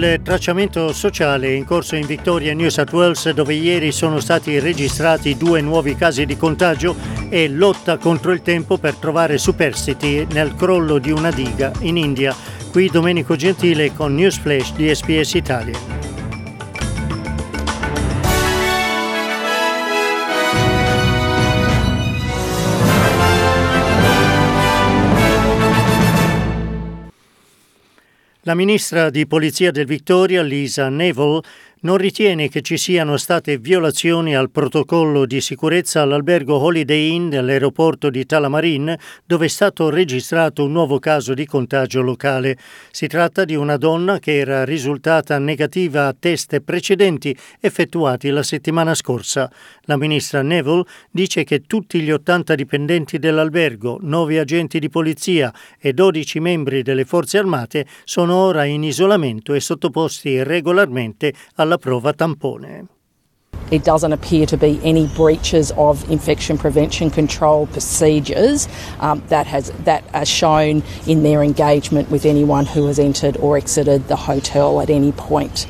Il tracciamento sociale in corso in Victoria, New South Wales, dove ieri sono stati registrati due nuovi casi di contagio e lotta contro il tempo per trovare superstiti nel crollo di una diga in India. Qui Domenico Gentile con News Flash di SPS Italia. La ministra di Polizia del Victoria, Lisa Neville, non ritiene che ci siano state violazioni al protocollo di sicurezza all'albergo Holiday Inn dell'aeroporto di Talamarin, dove è stato registrato un nuovo caso di contagio locale. Si tratta di una donna che era risultata negativa a test precedenti effettuati la settimana scorsa. La ministra Neville dice che tutti gli 80 dipendenti dell'albergo, 9 agenti di polizia e 12 membri delle forze armate sono ora in isolamento e sottoposti regolarmente alla alla prova tampone. It doesn't appear to be any breaches of infection prevention control procedures um, that has that are shown in their engagement with anyone who has entered or exited the hotel at any point.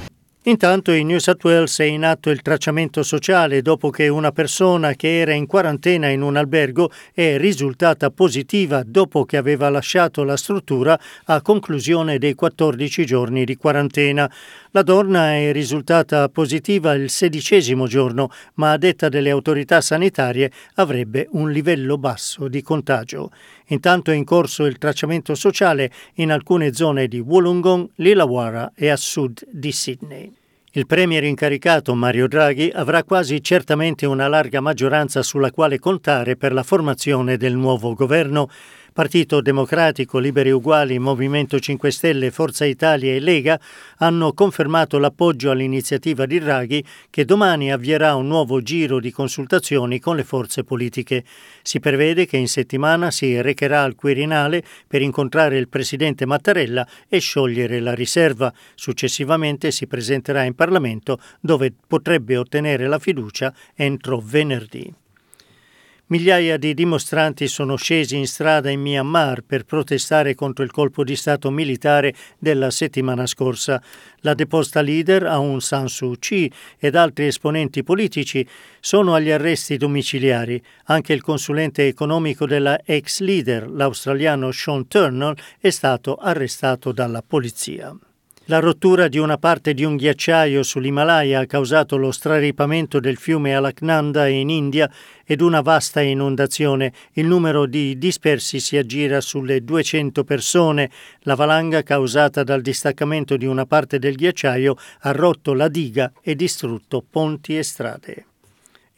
Intanto in New South Wales è in atto il tracciamento sociale dopo che una persona che era in quarantena in un albergo è risultata positiva dopo che aveva lasciato la struttura a conclusione dei 14 giorni di quarantena. La donna è risultata positiva il sedicesimo giorno, ma a detta delle autorità sanitarie avrebbe un livello basso di contagio. Intanto è in corso il tracciamento sociale in alcune zone di Wollongong, Lillawara e a sud di Sydney. Il premier incaricato Mario Draghi avrà quasi certamente una larga maggioranza sulla quale contare per la formazione del nuovo governo Partito Democratico, Liberi Uguali, Movimento 5 Stelle, Forza Italia e Lega hanno confermato l'appoggio all'iniziativa di Draghi che domani avvierà un nuovo giro di consultazioni con le forze politiche. Si prevede che in settimana si recherà al Quirinale per incontrare il presidente Mattarella e sciogliere la riserva. Successivamente si presenterà in Parlamento dove potrebbe ottenere la fiducia entro venerdì. Migliaia di dimostranti sono scesi in strada in Myanmar per protestare contro il colpo di Stato militare della settimana scorsa. La deposta leader Aung San Suu Kyi ed altri esponenti politici sono agli arresti domiciliari. Anche il consulente economico della ex leader, l'australiano Sean Turnell, è stato arrestato dalla polizia. La rottura di una parte di un ghiacciaio sull'Himalaya ha causato lo straripamento del fiume Alaknanda in India ed una vasta inondazione. Il numero di dispersi si aggira sulle 200 persone. La valanga causata dal distaccamento di una parte del ghiacciaio ha rotto la diga e distrutto ponti e strade.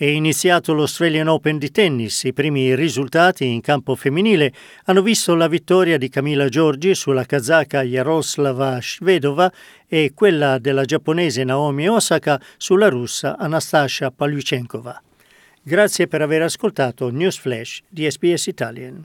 È iniziato l'Australian Open di tennis. I primi risultati in campo femminile hanno visto la vittoria di Camila Giorgi sulla kazaka Yaroslava Shvedova e quella della giapponese Naomi Osaka sulla russa Anastasia Palyuchenkova. Grazie per aver ascoltato News Flash di SBS Italian.